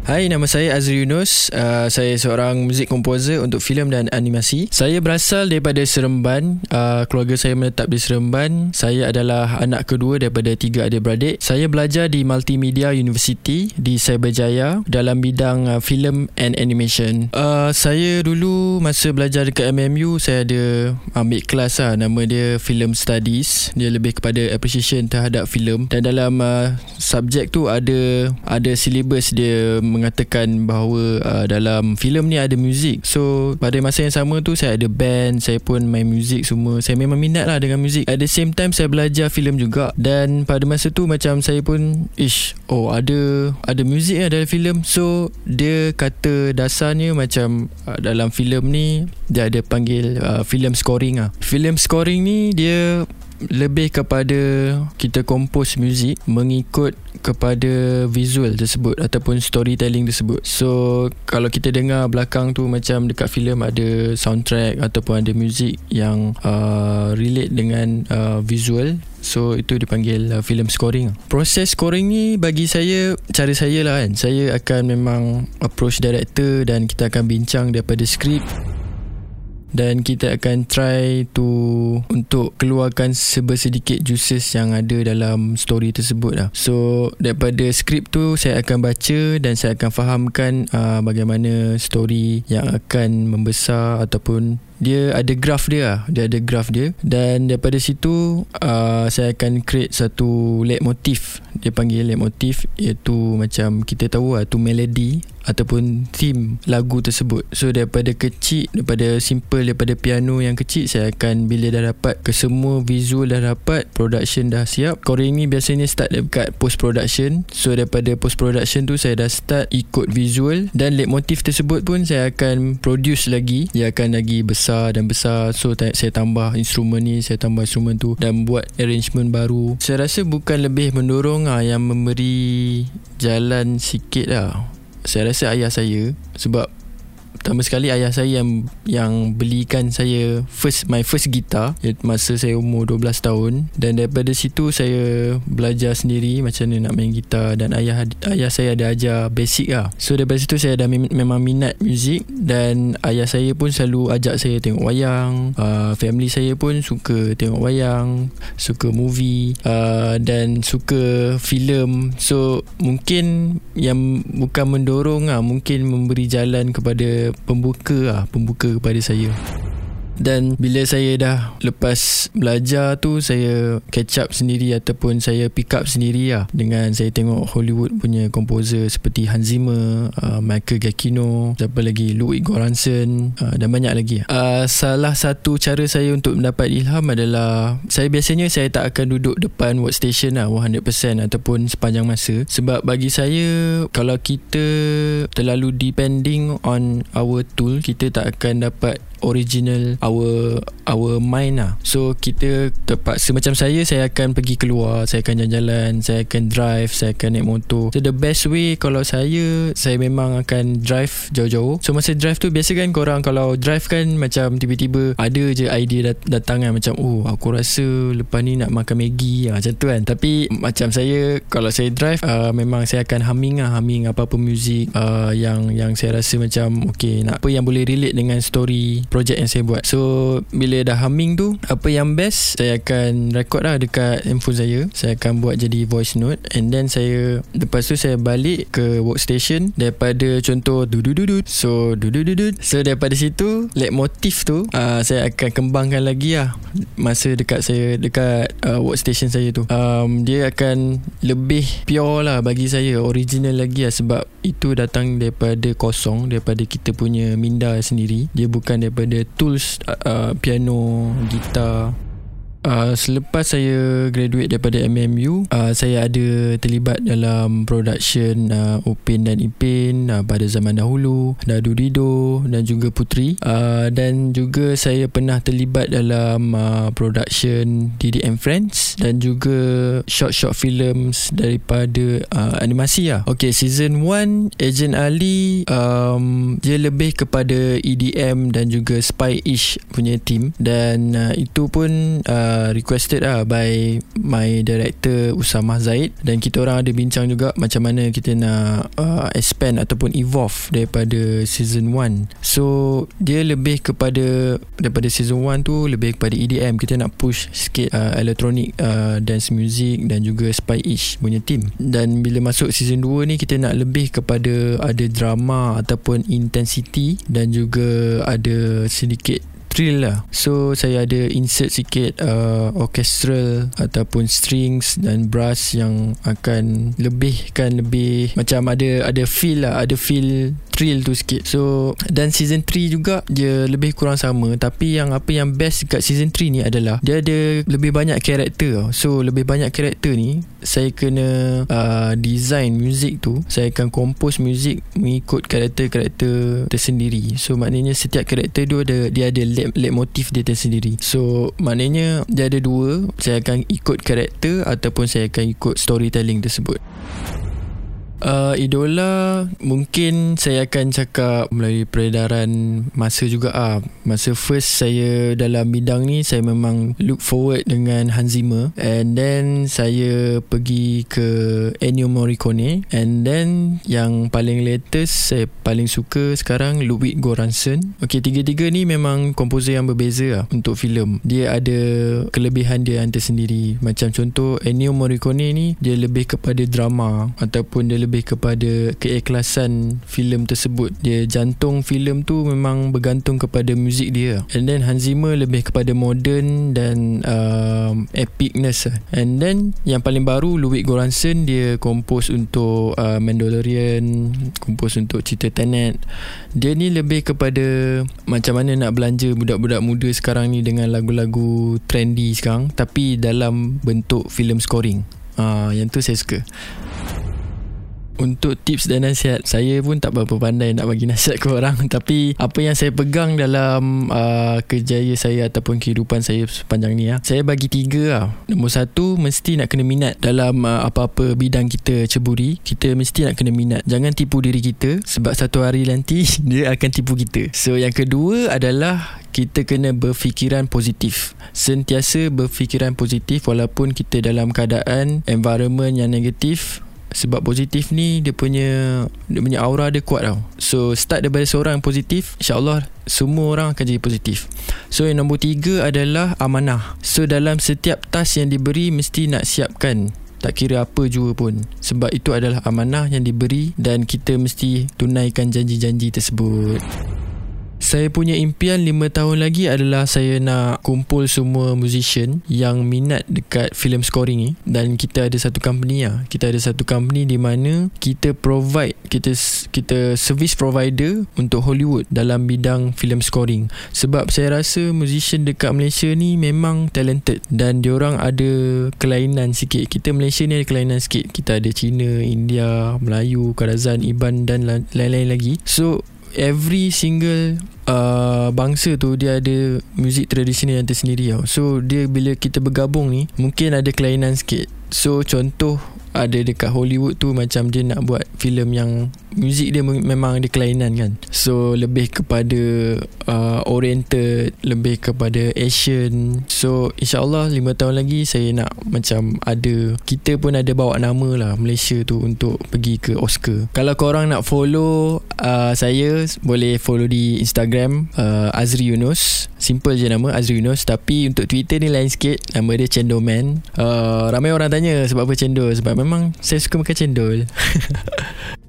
Hai, nama saya Azri Yunus. Uh, saya seorang muzik komposer untuk filem dan animasi. Saya berasal daripada Seremban. Uh, keluarga saya menetap di Seremban. Saya adalah anak kedua daripada tiga adik-beradik. Saya belajar di Multimedia University di Cyberjaya dalam bidang uh, filem and animation. Uh, saya dulu masa belajar dekat MMU, saya ada ambil kelas lah. Nama dia Film Studies. Dia lebih kepada appreciation terhadap filem. Dan dalam uh, subjek tu ada ada syllabus dia mengatakan bahawa uh, dalam filem ni ada muzik. So pada masa yang sama tu saya ada band, saya pun main muzik semua. Saya memang minat lah dengan muzik. At the same time saya belajar filem juga dan pada masa tu macam saya pun ish oh ada ada muzik lah dalam filem. So dia kata dasarnya macam uh, dalam filem ni dia ada panggil uh, filem scoring ah. Filem scoring ni dia lebih kepada kita compose muzik mengikut kepada visual tersebut ataupun storytelling tersebut. So kalau kita dengar belakang tu macam dekat filem ada soundtrack ataupun ada muzik yang uh, relate dengan uh, visual So itu dipanggil uh, film scoring. Proses scoring ni bagi saya Cara saya lah kan. Saya akan memang approach director Dan kita akan bincang daripada skrip dan kita akan try to untuk keluarkan sebersedikit juices yang ada dalam story tersebut lah. So daripada skrip tu saya akan baca dan saya akan fahamkan uh, bagaimana story yang akan membesar ataupun dia ada graph dia lah. Dia ada graph dia Dan daripada situ uh, Saya akan create satu leitmotiv Dia panggil leitmotiv Iaitu macam kita tahu lah Tu melody Ataupun theme lagu tersebut. So daripada kecil Daripada simple Daripada piano yang kecil Saya akan Bila dah dapat Ke semua visual dah dapat Production dah siap. Scoring ni biasanya start dekat post production So daripada post production tu Saya dah start ikut visual. Dan leitmotiv tersebut pun Saya akan produce lagi. Dia akan lagi besar dan besar. So saya tambah instrumen ni saya tambah instrumen tu dan buat arrangement baru. Saya rasa bukan lebih mendorong ah yang memberi jalan sikit lah saya rasa ayah saya sebab pertama sekali ayah saya yang yang belikan saya first my first guitar. Masa saya umur 12 tahun. Dan daripada situ saya belajar sendiri macam mana nak main gitar dan ayah ayah saya ada ajar basic lah. So daripada situ saya dah memang minat muzik dan ayah saya pun selalu ajak saya tengok wayang. Uh, family saya pun suka tengok wayang suka movie uh, dan suka filem. So mungkin yang bukan mendorong lah mungkin memberi jalan kepada pembuka lah pembuka kepada saya dan bila saya dah lepas belajar tu saya catch up sendiri ataupun saya pick up sendiri lah. Dengan saya tengok Hollywood punya komposer seperti Hans Zimmer, uh, Michael Giacchino, siapa lagi? Louis Goranson uh, dan banyak lagi. Uh, salah satu cara saya untuk mendapat ilham adalah saya biasanya saya tak akan duduk depan workstation lah 100% ataupun sepanjang masa. Sebab bagi saya kalau kita terlalu depending on our tool kita tak akan dapat original our our mind lah. So kita terpaksa macam saya saya akan pergi keluar saya akan jalan-jalan saya akan drive saya akan naik motor. So the best way kalau saya saya memang akan drive jauh-jauh. So masa drive tu biasa kan korang kalau drive kan macam tiba-tiba ada je idea dat- datang kan macam oh aku rasa lepas ni nak makan Maggi. Lah, macam tu kan. Tapi macam saya kalau saya drive uh, memang saya akan humming lah humming apa-apa muzik uh, yang yang saya rasa macam okay nak apa yang boleh relate dengan story projek yang saya buat. So bila dah humming tu apa yang best saya akan record lah dekat handphone saya. Saya akan buat jadi voice note. And then saya lepas tu saya balik ke workstation daripada contoh dudududud. So dudududud. So daripada situ let motif tu uh, saya akan kembangkan lagi lah masa dekat saya dekat uh, workstation saya tu. Um, dia akan lebih pure lah bagi saya original lagi lah sebab itu datang daripada kosong daripada kita punya minda sendiri. Dia bukan daripada tools uh, piano, gitar Uh, selepas saya graduate daripada MMU uh, saya ada terlibat dalam production uh, Upin dan Ipin uh, pada zaman dahulu Dadu Dido dan juga Putri. Uh, dan juga saya pernah terlibat dalam uh, production and Friends dan juga short-short films daripada uh, animasi lah. Ok season 1 Agent Ali um, dia lebih kepada EDM dan juga spy-ish punya team. Dan uh, itu pun uh, uh, requested lah by my director Usama Zaid. Dan kita orang ada bincang juga macam mana kita nak uh, expand ataupun evolve daripada season 1 so dia lebih kepada daripada season 1 tu lebih kepada EDM kita nak push sikit uh, electronic uh, dance music dan juga spy-ish punya team. Dan bila masuk season 2 ni kita nak lebih kepada ada drama ataupun intensity dan juga ada sedikit thrill lah. So saya ada insert sikit uh, orchestral ataupun strings dan brass yang akan lebihkan lebih macam ada ada feel lah ada feel thrill tu sikit. So dan season 3 juga dia lebih kurang sama. Tapi yang apa yang best dekat season 3 ni adalah dia ada lebih banyak karakter so lebih banyak karakter ni saya kena uh, design music tu saya akan compose music mengikut karakter-karakter tersendiri. So maknanya setiap karakter tu ada dia ada late motif dia tersendiri. So maknanya dia ada dua. Saya akan ikut karakter ataupun saya akan ikut storytelling tersebut Uh, idola mungkin saya akan cakap melalui peredaran masa juga ah masa first saya dalam bidang ni saya memang look forward dengan Hans Zimmer. And then saya pergi ke Ennio Morricone. And then yang paling latest saya paling suka sekarang Ludwig Göransson. Okey tiga-tiga ni memang komposer yang berbeza lah untuk filem. Dia ada kelebihan dia yang tersendiri. Macam contoh Ennio Morricone ni dia lebih kepada drama ataupun dia lebih lebih kepada keikhlasan filem tersebut. Dia jantung filem tu memang bergantung kepada muzik dia. And then Hans Zimmer lebih kepada modern dan um, epicness. And then yang paling baru Ludwig Göransson dia kompos untuk uh, Mandalorian, kompos untuk cerita Tenet. Dia ni lebih kepada macam mana nak belanja budak-budak muda sekarang ni dengan lagu-lagu trendy sekarang tapi dalam bentuk filem scoring. Ah uh, yang tu saya suka untuk tips dan nasihat saya pun tak berapa pandai nak bagi nasihat ke orang. Tapi apa yang saya pegang dalam uh, kejayaan saya ataupun kehidupan saya sepanjang ni ya, saya bagi tiga lah. nombor satu mesti nak kena minat dalam uh, apa-apa bidang kita ceburi. Kita mesti nak kena minat. Jangan tipu diri kita sebab satu hari nanti dia akan tipu kita. So yang kedua adalah kita kena berfikiran positif. Sentiasa berfikiran positif walaupun kita dalam keadaan environment yang negatif sebab positif ni dia punya dia punya aura dia kuat tau. So start daripada seorang yang positif insyaallah semua orang akan jadi positif. So yang nombor tiga adalah amanah. So dalam setiap task yang diberi mesti nak siapkan. Tak kira apa juga pun. Sebab itu adalah amanah yang diberi dan kita mesti tunaikan janji-janji tersebut saya punya impian 5 tahun lagi adalah saya nak kumpul semua musician yang minat dekat film scoring ni dan kita ada satu company lah. Kita ada satu company di mana kita provide kita kita service provider untuk Hollywood dalam bidang film scoring. Sebab saya rasa musician dekat Malaysia ni memang talented dan diorang ada kelainan sikit. Kita Malaysia ni ada kelainan sikit. Kita ada Cina, India, Melayu, Karazan, Iban dan lain-lain lagi. So every single uh, bangsa tu dia ada muzik tradisional yang tersendiri tau. So dia bila kita bergabung ni mungkin ada kelainan sikit. So contoh ada dekat Hollywood tu macam dia nak buat filem yang muzik dia memang ada kelainan kan. So lebih kepada uh, oriented lebih kepada Asian. So insyaAllah 5 tahun lagi saya nak macam ada kita pun ada bawa nama lah Malaysia tu untuk pergi ke Oscar. Kalau korang nak follow uh, saya boleh follow di Instagram uh, Azri Yunus. Simple je nama Azri Yunus. Tapi untuk Twitter ni lain sikit nama dia Cendol Man. Uh, ramai orang tanya sebab apa cendol? Sebab memang saya suka makan cendol